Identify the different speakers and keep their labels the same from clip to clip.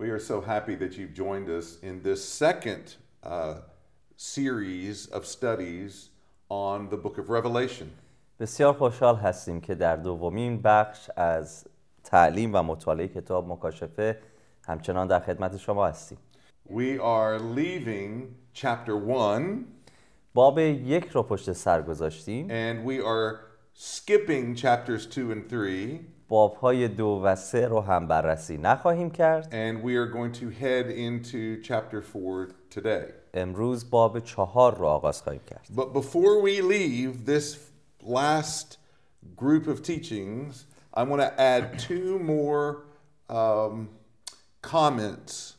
Speaker 1: We are so happy that you've joined us in this second uh, series of studies on the book of Revelation.
Speaker 2: بسیار خوشحال هستیم که در دومین بخش از تعلیم و مطالعه کتاب مکاشفه همچنان در خدمت شما هستیم
Speaker 1: We are leaving chapter 1
Speaker 2: باب یک رو پشت سر گذاشتیم
Speaker 1: and we are skipping chapters 2 and 3
Speaker 2: باب های دو و سه رو هم بررسی نخواهیم کرد
Speaker 1: and we are going to head into chapter 4 today.
Speaker 2: امروز باب چهار رو آغاز خواهیم کرد
Speaker 1: But before we leave this last group of teachings, I want to add two more um, comments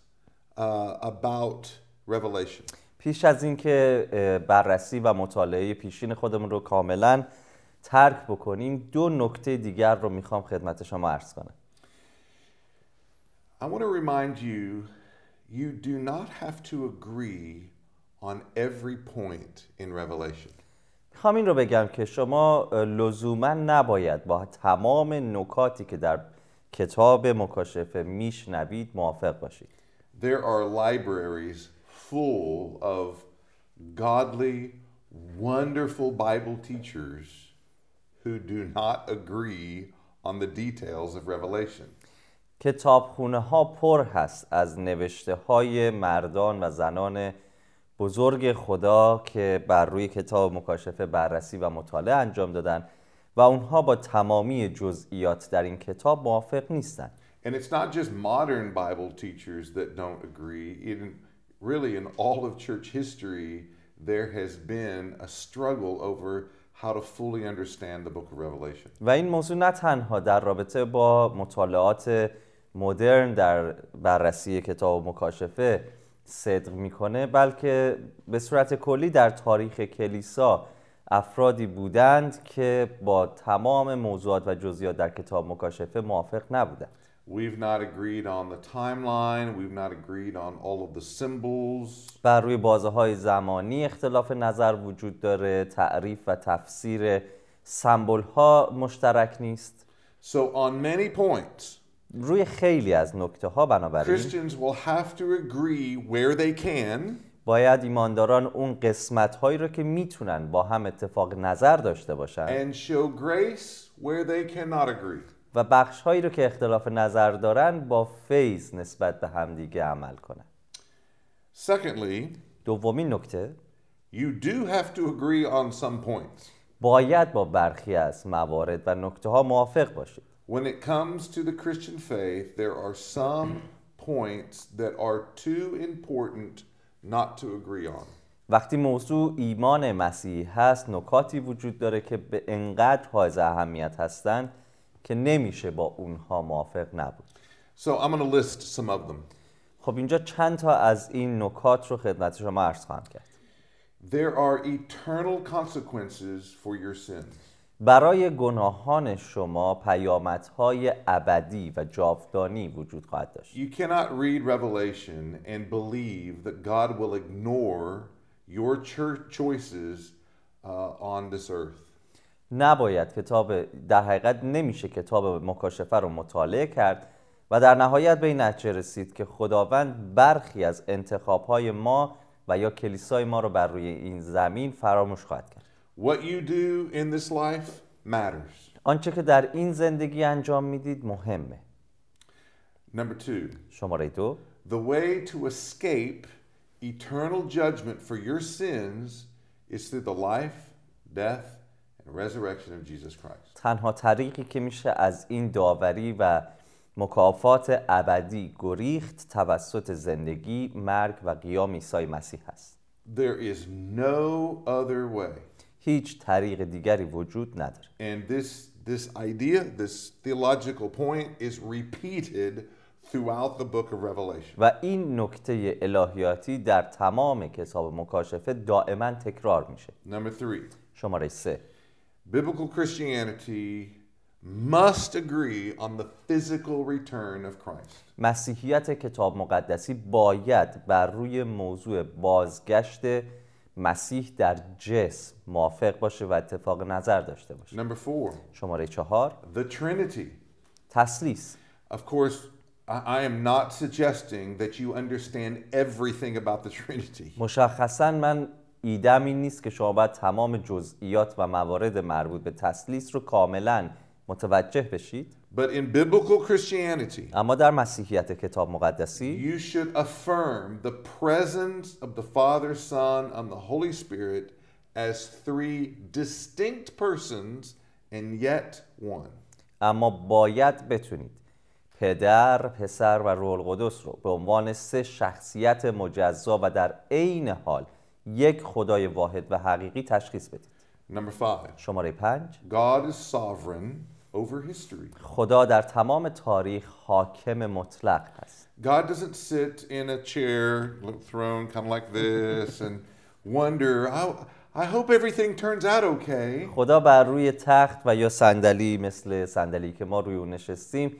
Speaker 1: uh, about Revelation.
Speaker 2: پیش از اینکه بررسی و مطالعه پیشین خودمون رو کاملا ترک بکنیم دو نکته دیگر رو می‌خوام خدمت شما عرض کنم
Speaker 1: I want to remind you you do not have to agree on every point in Revelation.
Speaker 2: می‌خوام این رو بگم که شما لزوما نباید با تمام نکاتی که در کتاب مکاشفه میشنوید موافق باشید
Speaker 1: There are libraries full of godly, wonderful Bible teachers who do not agree on the details of Revelation.
Speaker 2: کتابخونه ها پر هست از نوشته های مردان و زنان بزرگ خدا که بر روی کتاب مکاشفه بررسی و مطالعه انجام دادن و اونها با تمامی جزئیات در این کتاب موافق نیستند
Speaker 1: And it's not just modern Bible teachers that don't agree. In, really, in all of church history, there has been a struggle over how to fully understand the book of Revelation.
Speaker 2: و این موضوع نه تنها در رابطه با مطالعات مدرن در بررسی کتاب مکاشفه صدق می‌کنه بلکه به صورت کلی در تاریخ کلیسا افرادی بودند که با تمام موضوعات و جزئیات در کتاب مکاشفه موافق نبودند
Speaker 1: We've not agreed on the timeline, we've not agreed on all of the symbols.
Speaker 2: بر روی بازه های زمانی اختلاف نظر وجود داره تعریف و تفسیر سمبل ها مشترک نیست
Speaker 1: So, on many points,
Speaker 2: روی خیلی از نکته ها بنابراین
Speaker 1: Christians will have to agree where they can
Speaker 2: باید ایمانداران اون قسمت هایی رو که می‌تونن با هم اتفاق نظر داشته باشن
Speaker 1: and show grace where they cannot agree.
Speaker 2: و بخش هایی رو که اختلاف نظر دارن با فیض نسبت به همدیگه عمل کنن
Speaker 1: Secondly,
Speaker 2: دومین نکته
Speaker 1: you do have to agree on some points.
Speaker 2: باید با برخی از موارد و نکته ها موافق باشید
Speaker 1: When it comes to the Christian faith, there are some points that are too important not to agree on.
Speaker 2: وقتی موضوع ایمان مسیحی هست نکاتی وجود داره که به انقدر حائز اهمیت هستن که نمیشه با اونها موافق نبود
Speaker 1: So I'm going to list some of them.
Speaker 2: خب اینجا چند تا از این نکات رو خدمت شما عرض خواهم کرد
Speaker 1: There are eternal consequences for your sins.
Speaker 2: برای گناهان شما پیامدهای ابدی و جاودانی وجود خواهد داشت
Speaker 1: You cannot read Revelation and believe that God will ignore your choices uh, on this earth.
Speaker 2: نباید کتاب در حقیقت نمیشه کتاب مکاشفه رو مطالعه کرد و در نهایت به این نتیجه رسید که خداوند برخی از انتخابهای ما و یا کلیسای ما رو بر روی این زمین فراموش خواهد کرد.
Speaker 1: What you do in this life matters.
Speaker 2: آنچه که در این زندگی انجام می‌دید مهمه.
Speaker 1: Number two,
Speaker 2: شماره دو.
Speaker 1: The way to escape eternal judgment for your sins is through the life, death,
Speaker 2: تنها طریقی که میشه از این داوری و مکافات ابدی گریخت توسط زندگی، مرگ و قیام عیسی مسیح است.
Speaker 1: There is no other way.
Speaker 2: هیچ طریق دیگری وجود نداره.
Speaker 1: And this this idea, this theological point is repeated throughout the book of Revelation.
Speaker 2: و این نکته الهیاتی در تمام کتاب مکاشفه دائما تکرار میشه.
Speaker 1: Number 3.
Speaker 2: شماره سه
Speaker 1: Biblical Christianity must agree on the physical return of Christ.
Speaker 2: مسیحیت کتاب مقدسی باید بر روی موضوع بازگشت مسیح در جسم موافق باشه و اتفاق نظر داشته باشه
Speaker 1: Number 4.
Speaker 2: شماره چهار
Speaker 1: The Trinity.
Speaker 2: تسلیس
Speaker 1: Of course, I I am not suggesting that you understand everything about the Trinity.
Speaker 2: مشخصا من ایدم این نیست که شما باید تمام جزئیات و موارد مربوط به تسلیس رو کاملا متوجه بشید
Speaker 1: But in biblical Christianity,
Speaker 2: اما در مسیحیت کتاب مقدسی
Speaker 1: you should affirm the presence of the Father, Son, and the Holy Spirit as three distinct persons and yet one.
Speaker 2: اما باید بتونید پدر، پسر و روح القدس رو به عنوان سه شخصیت مجزا و در عین حال یک خدای واحد و حقیقی تشخیص بدید.
Speaker 1: Number five,
Speaker 2: شماره پنج.
Speaker 1: God is sovereign over history.
Speaker 2: خدا در تمام تاریخ حاکم مطلق هست
Speaker 1: God doesn't sit in a chair, throne, kind of like this, and wonder, I, I hope everything turns out okay.
Speaker 2: خدا بر روی تخت و یا صندلی مثل صندلی که ما روی اون نشستیم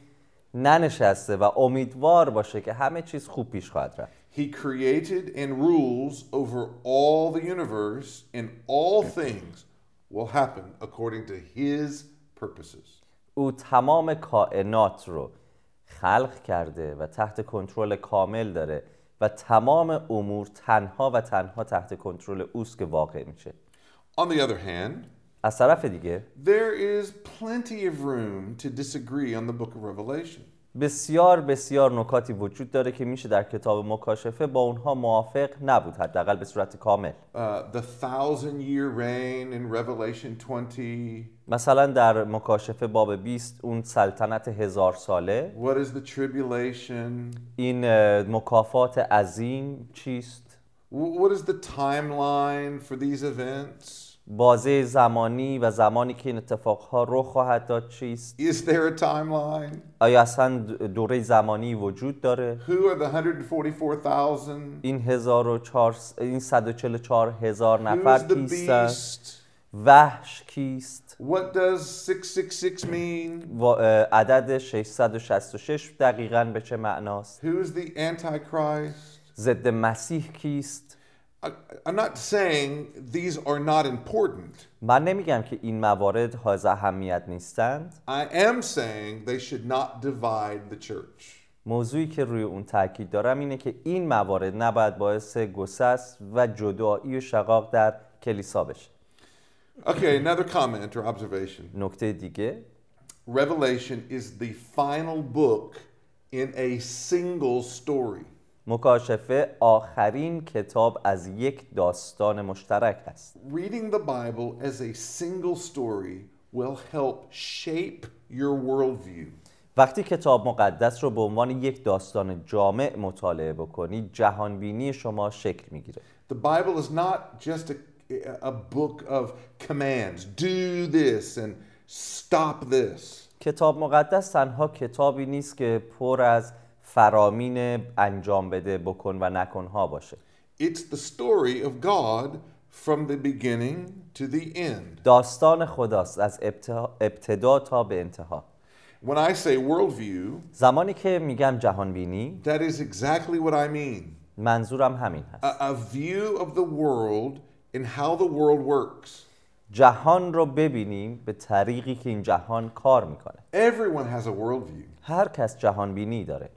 Speaker 2: ننشسته و امیدوار باشه که همه چیز خوب پیش خواهد رفت.
Speaker 1: He created and rules over all the universe, and all things will happen according to His purposes.
Speaker 2: او تمام کائنات رو خلق کرده و تحت کنترل کامل داره و تمام امور تنها و تنها تحت کنترل اوست که واقع میشه
Speaker 1: On the other hand,
Speaker 2: از طرف دیگه
Speaker 1: there is plenty of room to disagree on the book of Revelation.
Speaker 2: بسیار بسیار نکاتی وجود داره که میشه در کتاب مکاشفه با اونها موافق نبود حداقل به صورت کامل
Speaker 1: Uh, the thousand year reign in Revelation 20.
Speaker 2: مثلا در مکاشفه باب 20 اون سلطنت هزار ساله
Speaker 1: What is the tribulation?
Speaker 2: این مکافات عظیم چیست
Speaker 1: Wh- What is the timeline for these events?
Speaker 2: بازه زمانی و زمانی که این اتفاقها رخ خواهد داد چیست
Speaker 1: Is there a timeline?
Speaker 2: آیا اصلا دوره زمانی وجود داره
Speaker 1: Who are the 144,000?
Speaker 2: این 1004 این 144 هزار نفر
Speaker 1: beast?
Speaker 2: وحش کیست
Speaker 1: What does 666 mean?
Speaker 2: و- عدد 666 دقیقا به چه معناست
Speaker 1: Who is the Antichrist?
Speaker 2: ضد مسیح کیست
Speaker 1: I'm not saying these are not important.
Speaker 2: من نمیگم که این موارد حائز اهمیت نیستند
Speaker 1: I am saying they should not divide the church.
Speaker 2: موضوعی که روی اون تاکید دارم اینه که این موارد نباید باعث گسست و جدایی و شقاق در کلیسا بشه
Speaker 1: Okay, another comment or observation.
Speaker 2: نکته دیگه
Speaker 1: Revelation is the final book in a single story.
Speaker 2: مکاشفه آخرین کتاب از یک داستان مشترک است
Speaker 1: Reading the Bible as a single story will help shape your worldview.
Speaker 2: وقتی کتاب مقدس رو به عنوان یک داستان جامع مطالعه بکنید جهانبینی شما شکل می‌گیره
Speaker 1: The Bible is not just a, a book of commands do this and stop this.
Speaker 2: کتاب مقدس تنها کتابی نیست که پر از فرامین انجام بده بکن و نکنها باشه
Speaker 1: It's the story of God from the beginning to the end.
Speaker 2: داستان خداست از ابتدا تا به انتها
Speaker 1: When I say worldview,
Speaker 2: زمانی که میگم جهانبینی
Speaker 1: that is exactly what I mean.
Speaker 2: منظورم همین هست
Speaker 1: A, a view of the world and how the world works.
Speaker 2: جهان رو ببینیم به طریقی که این جهان کار می‌کنه
Speaker 1: Everyone has a worldview.
Speaker 2: هر کس جهانبینی داره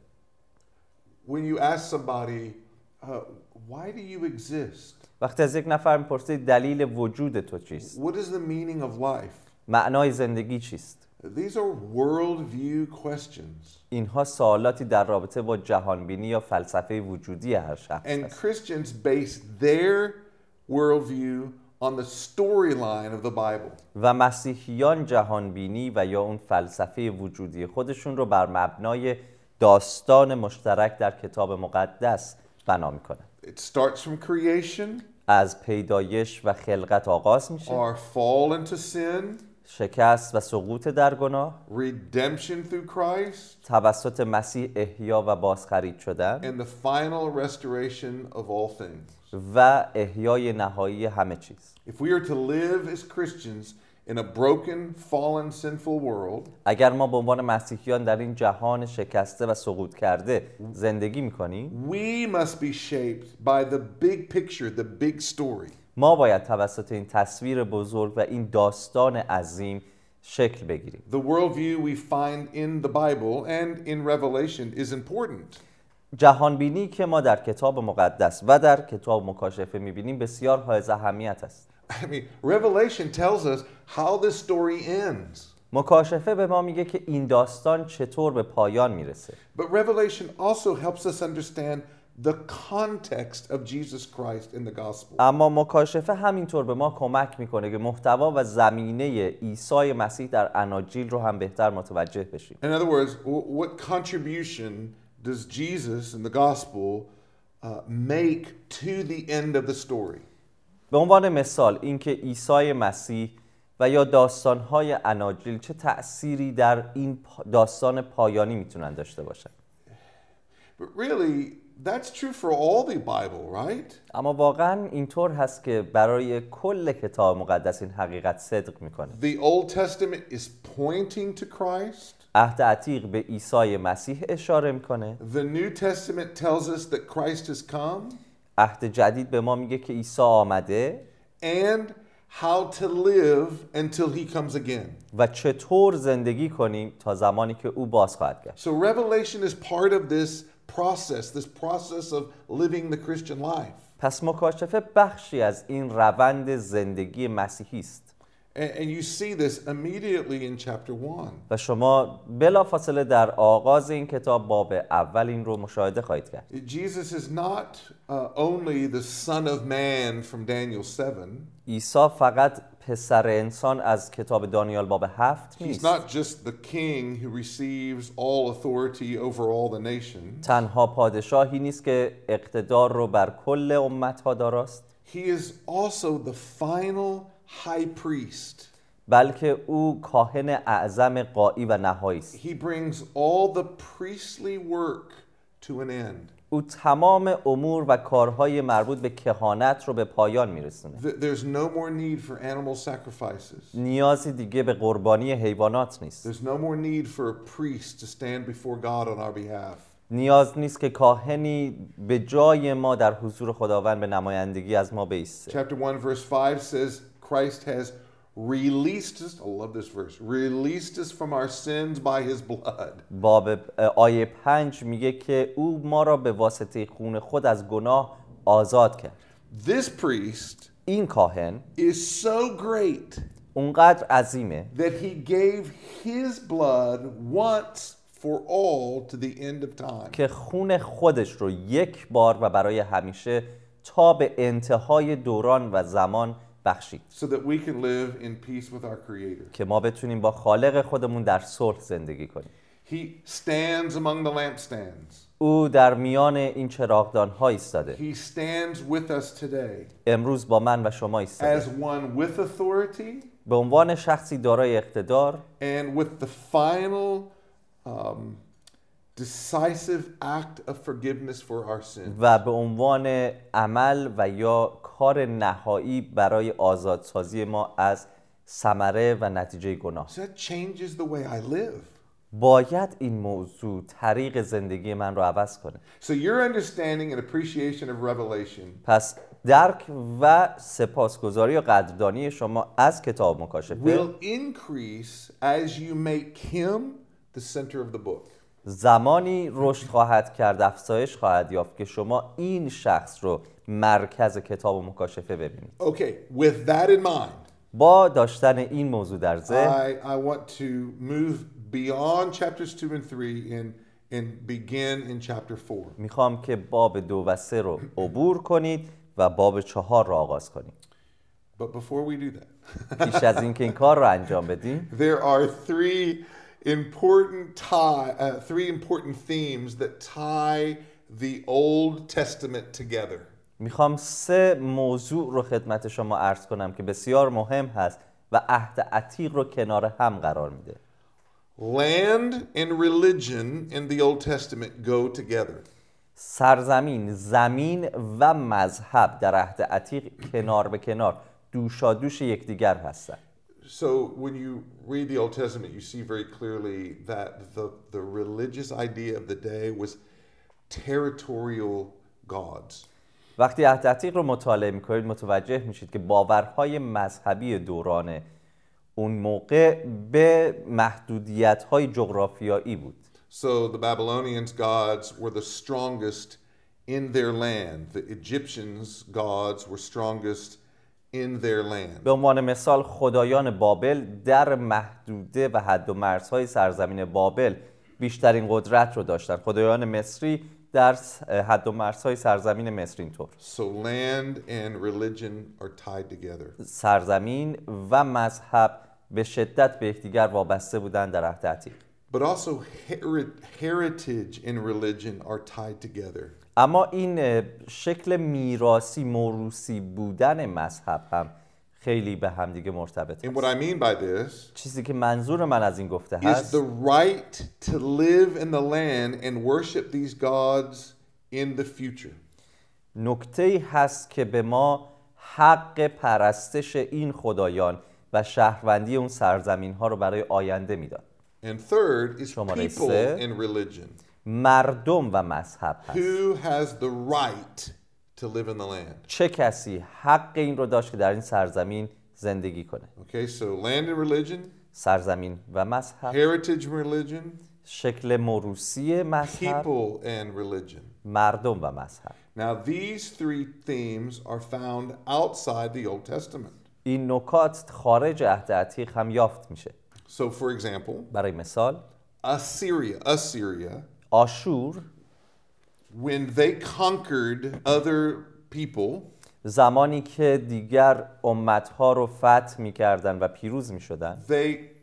Speaker 1: When you ask somebody, uh, why do you exist?
Speaker 2: وقتی از یک نفر می‌پرسید دلیل وجود تو چیست
Speaker 1: What is the meaning of life?
Speaker 2: معنای زندگی چیست
Speaker 1: These are worldview questions.
Speaker 2: اینها سوالاتی در رابطه با جهانبینی یا فلسفه وجودی هر شخص
Speaker 1: And
Speaker 2: است
Speaker 1: Christians base their worldview on the storyline of the Bible.
Speaker 2: و مسیحیان جهانبینی و یا اون فلسفه وجودی خودشون رو بر مبنای داستان مشترک در کتاب مقدس بنا می‌کنن
Speaker 1: It starts from creation,
Speaker 2: از پیدایش و خلقت آغاز میشه
Speaker 1: our fall into sin,
Speaker 2: شکست و سقوط در گناه
Speaker 1: redemption through Christ,
Speaker 2: توسط مسیح احیا و بازخرید شدن
Speaker 1: and the final restoration of all things.
Speaker 2: و احیای نهایی همه چیز
Speaker 1: If we are to live as Christians in a broken, fallen, sinful world,
Speaker 2: اگر ما به عنوان مسیحیان در این جهان شکسته و سقوط کرده زندگی می‌کنیم
Speaker 1: we must be shaped by the big picture, the big story.
Speaker 2: ما باید توسط این تصویر بزرگ و این داستان عظیم شکل بگیریم
Speaker 1: The worldview we find in the Bible and in Revelation is important.
Speaker 2: جهانبینی که ما در کتاب مقدس و در کتاب مکاشفه می‌بینیم بسیار حائز اهمیت است
Speaker 1: I mean, Revelation tells us how this story ends.
Speaker 2: مکاشفه به ما میگه که این داستان چطور به پایان میرسه
Speaker 1: But Revelation also helps us understand the context of Jesus Christ in the gospel.
Speaker 2: اما مکاشفه همینطور به ما کمک میکنه که محتوا و زمینه عیسی مسیح در اناجیل رو هم بهتر متوجه بشیم
Speaker 1: In other words, wh- what contribution does Jesus in the gospel uh, make to the end of the story?
Speaker 2: به عنوان مثال اینکه عیسی مسیح و یا داستانهای اناجیل چه تأثیری در این داستان پایانی می‌تونن داشته باشن
Speaker 1: But really, that's true for all the Bible, right?
Speaker 2: اما واقعا اینطور هست که برای کل کتاب مقدس این حقیقت صدق می‌کنه
Speaker 1: The Old Testament is pointing to Christ.
Speaker 2: عهد عتیق به عیسی مسیح اشاره می‌کنه
Speaker 1: The New Testament tells us that Christ has come
Speaker 2: عهد جدید به ما میگه که عیسی آمده
Speaker 1: and how to live until he comes again.
Speaker 2: و چطور زندگی کنیم تا زمانی که او باز خواهد گشت
Speaker 1: So Revelation is part of this process, this process of living the Christian life.
Speaker 2: پس مکاشفه بخشی از این روند زندگی مسیحی است
Speaker 1: And, and you see this immediately in chapter 1.
Speaker 2: و شما بلافاصله در آغاز این کتاب باب اول این رو مشاهده خواهید کرد
Speaker 1: Jesus is not uh, only the Son of Man from Daniel 7.
Speaker 2: عیسی فقط پسر انسان از کتاب دانیال باب هفت
Speaker 1: He's
Speaker 2: نیست
Speaker 1: not just the king who receives all authority over all the nations.
Speaker 2: تنها پادشاهی نیست که اقتدار رو بر کل امت ها داراست
Speaker 1: He is also the final high priest.
Speaker 2: بلکه او کاهن اعظم قایی و نهایی است
Speaker 1: He brings all the priestly work to an end.
Speaker 2: او تمام امور و کارهای مربوط به کهانت رو به پایان میرسونه
Speaker 1: Th- There's no more need for animal sacrifices.
Speaker 2: نیازی دیگه به قربانی حیوانات نیست
Speaker 1: There's no more need for a priest to stand before God on our behalf.
Speaker 2: نیاز نیست که کاهنی به جای ما در حضور خداوند به نمایندگی از ما بیسته
Speaker 1: Chapter 1, verse 5 says, Christ has released us. I love this verse. Released us from our sins by his blood.
Speaker 2: باب آیه پنج میگه که او ما را به واسطه خون خود از گناه آزاد کرد
Speaker 1: This priest
Speaker 2: این کاهن
Speaker 1: is so great
Speaker 2: اونقدر عظیمه
Speaker 1: that he gave his blood once for all to the end of time.
Speaker 2: که خون خودش رو یک بار و برای همیشه تا به انتهای دوران و زمان بخشید
Speaker 1: So that we can live in peace with our Creator.
Speaker 2: که ما بتونیم با خالق خودمون در صلح زندگی کنیم
Speaker 1: He stands among the lampstands.
Speaker 2: او در میان این چراغدان ها ایستاده
Speaker 1: He stands with us today
Speaker 2: امروز با من و شما ایستاده
Speaker 1: as one with authority
Speaker 2: به عنوان شخصی دارای اقتدار
Speaker 1: and with the final um, decisive act of forgiveness for our sins.
Speaker 2: و به عنوان عمل و یا کار نهایی برای آزادسازی ما از ثمره و نتیجه گناه
Speaker 1: So that changes the way I live.
Speaker 2: باید این موضوع طریق زندگی من رو عوض کنه
Speaker 1: So your understanding and appreciation of Revelation
Speaker 2: پس درک و سپاسگزاری و قدردانی شما از کتاب مکاشفه
Speaker 1: will increase as you make him the center of the book.
Speaker 2: زمانی رشد خواهد کرد افزایش خواهد یافت که شما این شخص رو مرکز کتاب مکاشفه ببینید
Speaker 1: Okay, with that in mind,
Speaker 2: با داشتن این موضوع در ذهن
Speaker 1: I, I want to move beyond chapters 2 and 3 and, and begin in chapter 4.
Speaker 2: می‌خوام که باب دو و سه رو عبور کنید و باب چهار رو آغاز کنید
Speaker 1: But before we do that,
Speaker 2: پیش از اینکه این کار رو انجام بدیم
Speaker 1: there are three important tie, uh, three important themes that tie the Old Testament together.
Speaker 2: می‌خوام سه موضوع رو خدمت شما عرض کنم که بسیار مهم هست و عهد عتیق رو کنار هم قرار میده
Speaker 1: Land and religion in the Old Testament go together.
Speaker 2: سرزمین زمین و مذهب در عهد عتیق کنار به کنار دوشادوش یکدیگر هستند
Speaker 1: So when you read the Old Testament, you see very clearly that the, the religious idea of the day was territorial gods.
Speaker 2: وقتی عهد عتیق رو مطالعه می‌کنید متوجه میشید که باورهای مذهبی دوران اون موقع به محدودیت های جغرافیایی بود
Speaker 1: So the Babylonians' gods were the strongest in their land. The Egyptians' gods were strongest in their land.
Speaker 2: به عنوان مثال خدایان بابل در محدوده و حد و مرزهای سرزمین بابل بیشترین قدرت رو داشتن خدایان مصری در حد و مرزهای سرزمین مصر اینطور
Speaker 1: So land and religion are tied together.
Speaker 2: سرزمین و مذهب به شدت به یکدیگر وابسته بودند در عهد عتیق
Speaker 1: But also heri- heritage and religion are tied together.
Speaker 2: اما این شکل میراسی موروسی بودن مذهب هم خیلی به همدیگه مرتبط
Speaker 1: And what I mean by this
Speaker 2: چیزی که منظور من از این گفته
Speaker 1: is
Speaker 2: هست
Speaker 1: the right to live in the land and worship these gods in the future.
Speaker 2: نکته ای هست که به ما حق پرستش این خدایان و شهروندی اون سرزمین ها رو برای آینده می‌داد
Speaker 1: And third is people and religion.
Speaker 2: مردم و مذهب هست
Speaker 1: Who has the right to live in the land?
Speaker 2: چه کسی حق این رو داشت که در این سرزمین زندگی کنه
Speaker 1: Okay, so land and religion,
Speaker 2: سرزمین و مذهب
Speaker 1: heritage and religion,
Speaker 2: شکل موروسی مذهب
Speaker 1: people and religion.
Speaker 2: مردم و مذهب
Speaker 1: Now, these three themes are found outside the Old Testament.
Speaker 2: این نکات خارج عهد عتیق هم یافت میشه
Speaker 1: So, for example,
Speaker 2: برای مثال
Speaker 1: Assyria, Assyria,
Speaker 2: آشور
Speaker 1: when they conquered other people,
Speaker 2: زمانی که دیگر امتها رو فتح میکردن و پیروز میشدن
Speaker 1: they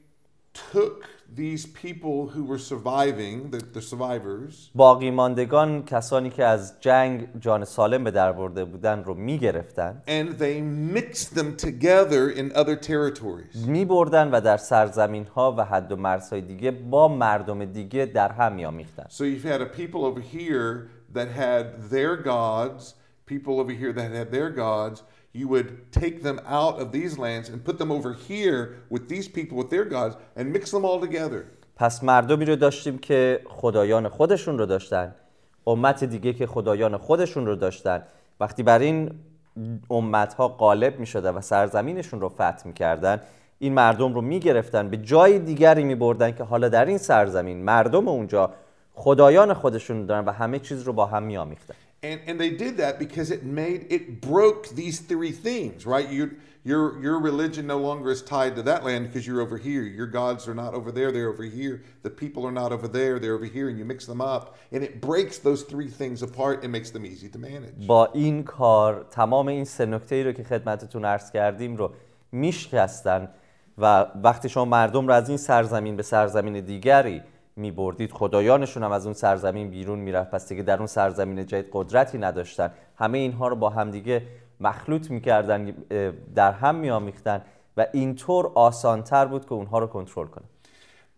Speaker 1: took these people who were surviving, the, the survivors,
Speaker 2: باقی ماندگان کسانی که از جنگ جان سالم به در برده بودن رو میگرفتن
Speaker 1: and they mixed them together in other territories.
Speaker 2: می بردن و در سرزمین ها و حد و مرزهای دیگه با مردم دیگه در هم میامیختن
Speaker 1: So you've had a people over here that had their gods, people over here that had their gods. You would take them out of these lands and put them over here with these people with their gods and mix them all together.
Speaker 2: پس مردمی رو داشتیم که خدایان خودشون رو داشتن امت دیگه که خدایان خودشون رو داشتن وقتی بر این امت ها غالب می شدن و سرزمینشون رو فتح می کردن این مردم رو می گرفتن به جای دیگری می بردن که حالا در این سرزمین مردم اونجا خدایان خودشون دارن و همه چیز رو با هم می آمیختن
Speaker 1: And, and they did that because it made it broke these three themes, right? You, your your religion no longer is tied to that land because you're over here. Your gods are not over there; they're over here. The people are not over there; they're over here, and you mix them up, and it breaks those three things apart and makes them easy to manage.
Speaker 2: با این کار تمام این سه نکته ای رو که خدمتتون عرض کردیم رو میشکستن و وقتی شما مردم رو از این سرزمین به سرزمین دیگری میبردید خدایانشون هم از اون سرزمین بیرون می‌رفت پس دیگه در اون سرزمین جدید قدرتی نداشتن همه اینها رو با همدیگه مخلوط می‌کردن در هم میآمیختن و اینطور آسانتر بود که اونها رو کنترل کنن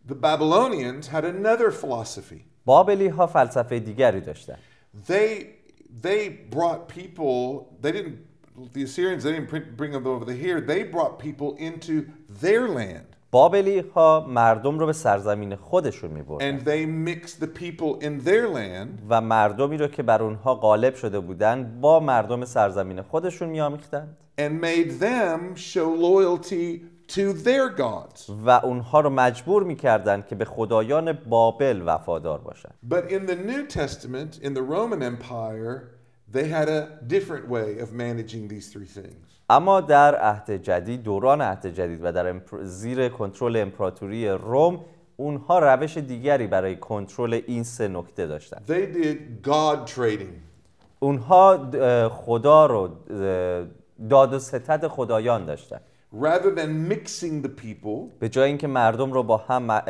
Speaker 1: The Babylonians had another philosophy.
Speaker 2: بابلی ها فلسفه دیگری داشتن
Speaker 1: They they brought people. They didn't. The Assyrians they didn't bring- bring them over here. They brought people into their land.
Speaker 2: بابلی ها مردم رو به سرزمین خودشون میبردن
Speaker 1: And they mixed the people in their land
Speaker 2: و مردمی رو که بر اونها غالب شده بودند با مردم سرزمین خودشون میآمیختند
Speaker 1: and made them show loyalty to their gods.
Speaker 2: و اونها رو مجبور می‌کردند که به خدایان بابل وفادار باشند
Speaker 1: But in the New Testament, in the Roman Empire, they had a different way of managing these three things.
Speaker 2: اما در عهد جدید دوران عهد جدید و در امپر- زیر کنترل امپراتوری روم اونها روش دیگری برای کنترل این سه نکته داشتند
Speaker 1: They did God trading.
Speaker 2: اونها خدا رو داد و ستد خدایان داشتن.
Speaker 1: Rather than mixing the people,
Speaker 2: به جای اینکه مردم رو با هم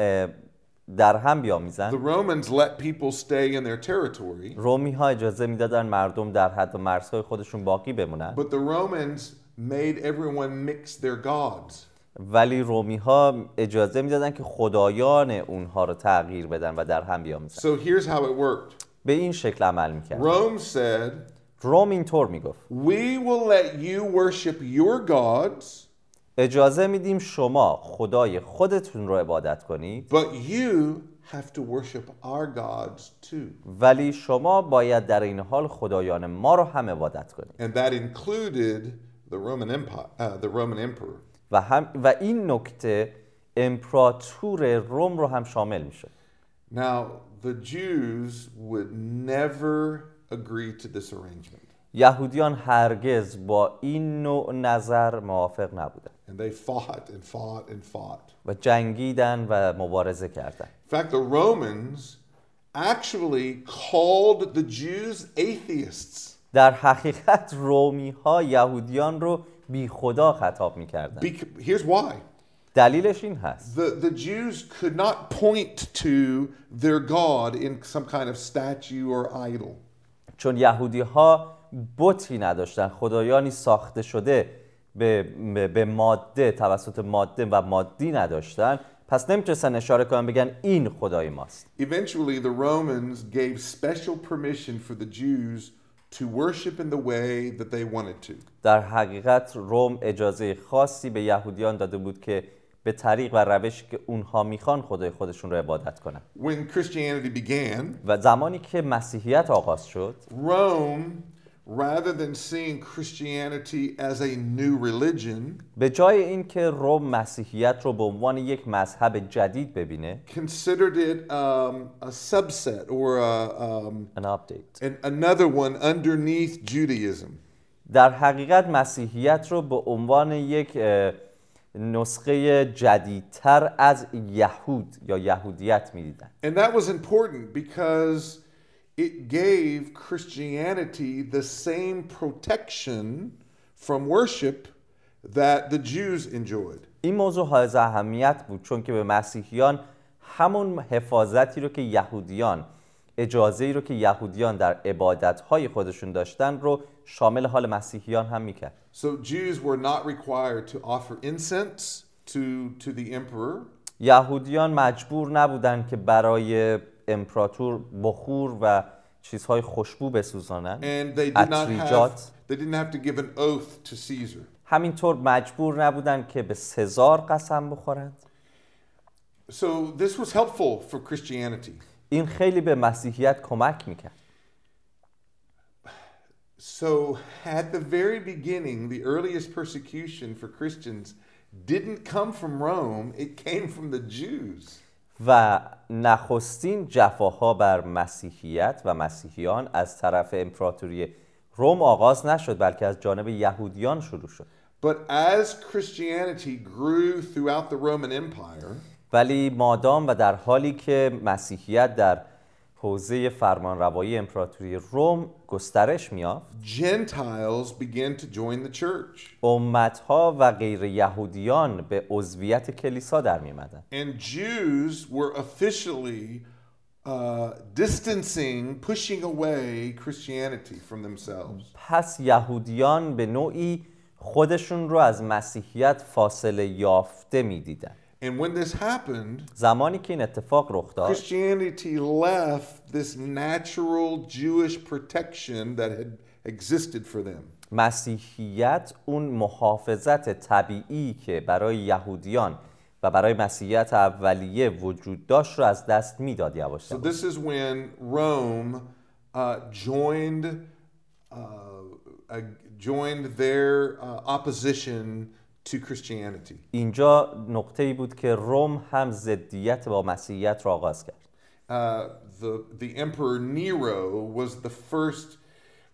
Speaker 2: در هم
Speaker 1: the
Speaker 2: بیامیزن
Speaker 1: Romans let people stay in their territory,
Speaker 2: رومی ها اجازه می‌دادن مردم در حد و مرزهای خودشون باقی بمونن.
Speaker 1: But the Romans made everyone mix their gods.
Speaker 2: ولی رومی ها اجازه می‌دادن که خدایان اونها رو تغییر بدن و در هم بیامیزن
Speaker 1: So here's how it worked.
Speaker 2: به این شکل عمل می‌کرد
Speaker 1: Rome said,
Speaker 2: روم اینطور می‌گفت.
Speaker 1: We will let you worship your gods,
Speaker 2: اجازه میدیم شما خدای خودتون رو عبادت کنید.
Speaker 1: but you have to worship our gods too.
Speaker 2: ولی شما باید در این حال خدایان ما رو هم عبادت کنید.
Speaker 1: And that included the Roman Empire, uh, the Roman emperor.
Speaker 2: و, هم و این نکته امپراتور روم رو هم شامل میشه
Speaker 1: Now, the Jews would never agree to this arrangement.
Speaker 2: یهودیان هرگز با این نوع نظر موافق نبودن
Speaker 1: And they fought and fought and fought.
Speaker 2: و جنگیدن و مبارزه کردن
Speaker 1: In fact, the Romans actually called the Jews atheists
Speaker 2: در حقیقت رومی ها یهودیان رو بی خدا خطاب می‌کردن
Speaker 1: Bec- here's why.
Speaker 2: دلیلش این هست.
Speaker 1: The, the Jews could not point to their God in some kind of statue or idol.
Speaker 2: چون یهودی ها بتی نداشتن. خدایانی ساخته شده به, به- به ماده توسط ماده و مادی نداشتن. پس نمی‌تونستن اشاره کنن بگن این خدای ماست.
Speaker 1: Eventually, the Romans gave special permission for the Jews to worship in the way that they wanted to.
Speaker 2: در حقیقت روم اجازه خاصی به یهودیان داده بود که به طریق و روشی که اونها می‌خوان خدای خودشون رو عبادت کنن
Speaker 1: When Christianity began,
Speaker 2: و زمانی که مسیحیت آغاز شد
Speaker 1: Rome, rather than seeing Christianity as a new religion,
Speaker 2: به جای اینکه روم مسیحیت رو به عنوان یک مذهب جدید ببینه
Speaker 1: considered it um, a subset or a, um,
Speaker 2: an update
Speaker 1: an, another one underneath Judaism.
Speaker 2: در حقیقت مسیحیت رو به عنوان یک اه، نسخه جدیدتر از یهود یا یهودیت میدیدن
Speaker 1: And that was important because it gave Christianity the same protection from worship that the Jews enjoyed.
Speaker 2: این موضوع حائز اهمیت بود چون که به مسیحیان همون حفاظتی رو که یهودیان اجازه ای رو که یهودیان در عبادتهای خودشون داشتن رو شامل حال مسیحیان هم می‌کرد
Speaker 1: So Jews were not required to offer incense to, to the emperor.
Speaker 2: یهودیان مجبور نبودن که برای امپراتور بخور و چیزهای خوشبو بسوزانن
Speaker 1: And they did not have
Speaker 2: عطریجات
Speaker 1: they didn't have to give an oath to Caesar.
Speaker 2: همینطور مجبور نبودن که به سزار قسم بخورند
Speaker 1: So this was helpful for Christianity.
Speaker 2: این خیلی به مسیحیت کمک می‌کرد
Speaker 1: So at the very beginning, the earliest persecution for Christians didn't come from Rome, it came from the Jews.
Speaker 2: و نخستین جفاها بر مسیحیت و مسیحیان از طرف امپراتوری روم آغاز نشد بلکه از جانب یهودیان شروع شد.
Speaker 1: But as Christianity grew throughout the Roman Empire,
Speaker 2: ولی مادام و در حالی که مسیحیت در حوزه فرمانروایی امپراتوری روم گسترش میافت
Speaker 1: Gentiles began to join the church.
Speaker 2: امتها و غیر یهودیان به عضویت کلیسا در میمدن
Speaker 1: And Jews were officially uh, distancing, pushing away Christianity from themselves.
Speaker 2: پس یهودیان به نوعی خودشون رو از مسیحیت فاصله یافته می‌دیدن
Speaker 1: And when this happened,
Speaker 2: زمانی که این اتفاق رخ داد
Speaker 1: Christianity left this natural Jewish protection that had existed for them.
Speaker 2: مسیحیت اون محافظت طبیعی که برای یهودیان و برای مسیحیت اولیه وجود داشت رو از دست میداد یواش
Speaker 1: So
Speaker 2: یواش.
Speaker 1: this is when Rome uh, joined uh, uh, joined their uh, opposition to Christianity.
Speaker 2: اینجا نقطه ای بود که روم هم ضدیت با مسیحیت را آغاز کرد
Speaker 1: Uh, the the Emperor Nero was the first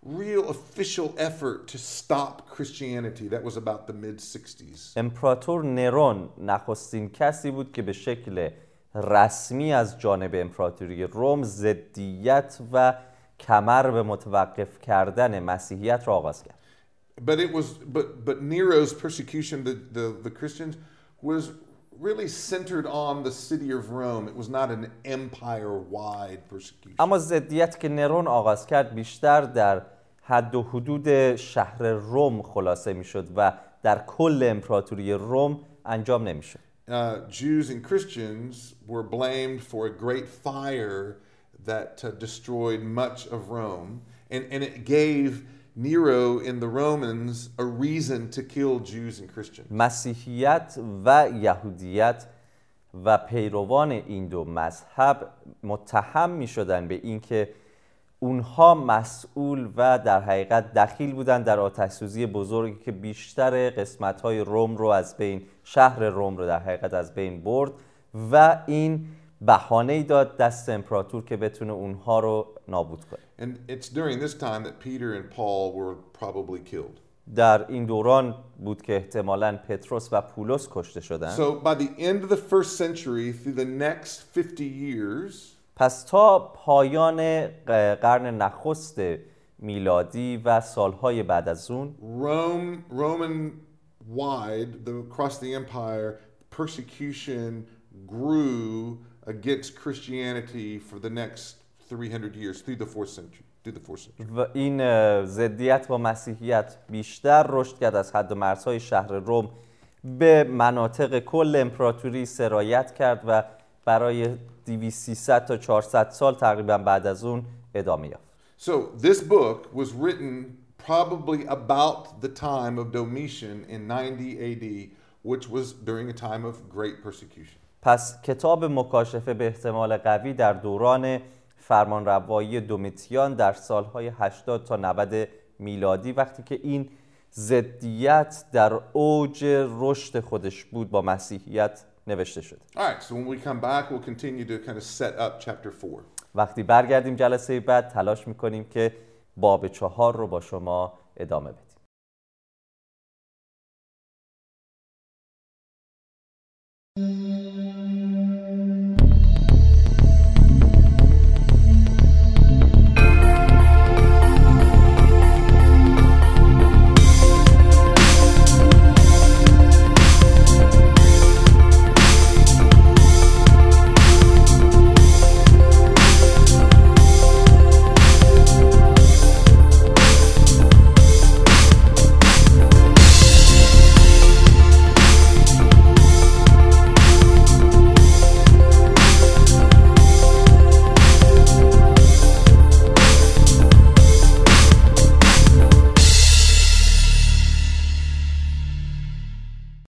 Speaker 1: real official effort to stop Christianity. That was about the mid 60s.
Speaker 2: امپراتور نرون نخستین کسی بود که به شکل رسمی از جانب امپراتوری روم ضدیت و کمر به متوقف کردن مسیحیت را آغاز کرد
Speaker 1: But it was but but Nero's persecution the, the, the Christians was really centered on the city of Rome. It was not an empire wide persecution.
Speaker 2: اما ضدیت که نرون آغاز کرد بیشتر در حد و حدود شهر روم خلاصه میشد و در کل امپراتوری روم انجام نمیشد
Speaker 1: Uh, Jews and Christians were blamed for a great fire that uh, destroyed much of Rome, and, and it gave Nero and the Romans a reason to kill Jews and Christians.
Speaker 2: مسیحیت و یهودیت و پیروان این دو مذهب متهم می شدن به اینکه اونها مسئول و در حقیقت دخیل بودن در آتش بزرگی که بیشتر قسمت های روم رو از بین شهر روم رو در حقیقت از بین برد و این بهانه داد دست امپراتور که بتونه اونها رو نابود کنه
Speaker 1: And it's during this time that Peter and Paul were probably killed.
Speaker 2: در این دوران بود که احتمالاً پتروس و پولس کشته شدن
Speaker 1: So by the end of the first century, through the next 50 years,
Speaker 2: پس تا پایان قرن نخست میلادی و سالهای بعد از اون
Speaker 1: Rome, Roman wide, the, across the empire, persecution grew against Christianity for the next 300 years through the fourth century. Through the fourth century.
Speaker 2: و این اه، ضدیت با مسیحیت بیشتر رشد کرد از حد و مرزهای شهر روم به مناطق کل امپراتوری سرایت کرد و برای 200 تا 400 سال تقریبا بعد از اون ادامه یافت
Speaker 1: So this book was written probably about the time of Domitian in 90 AD, which was during a time of great persecution.
Speaker 2: پس کتاب مکاشفه به احتمال قوی در دوران فرمانروایی دومیتیان در سالهای 80 تا 90 میلادی وقتی که این ضدیت در اوج رشد خودش بود با مسیحیت نوشته
Speaker 1: 4.
Speaker 2: وقتی برگردیم جلسه بعد تلاش می‌کنیم که باب چهار رو با شما ادامه بدیم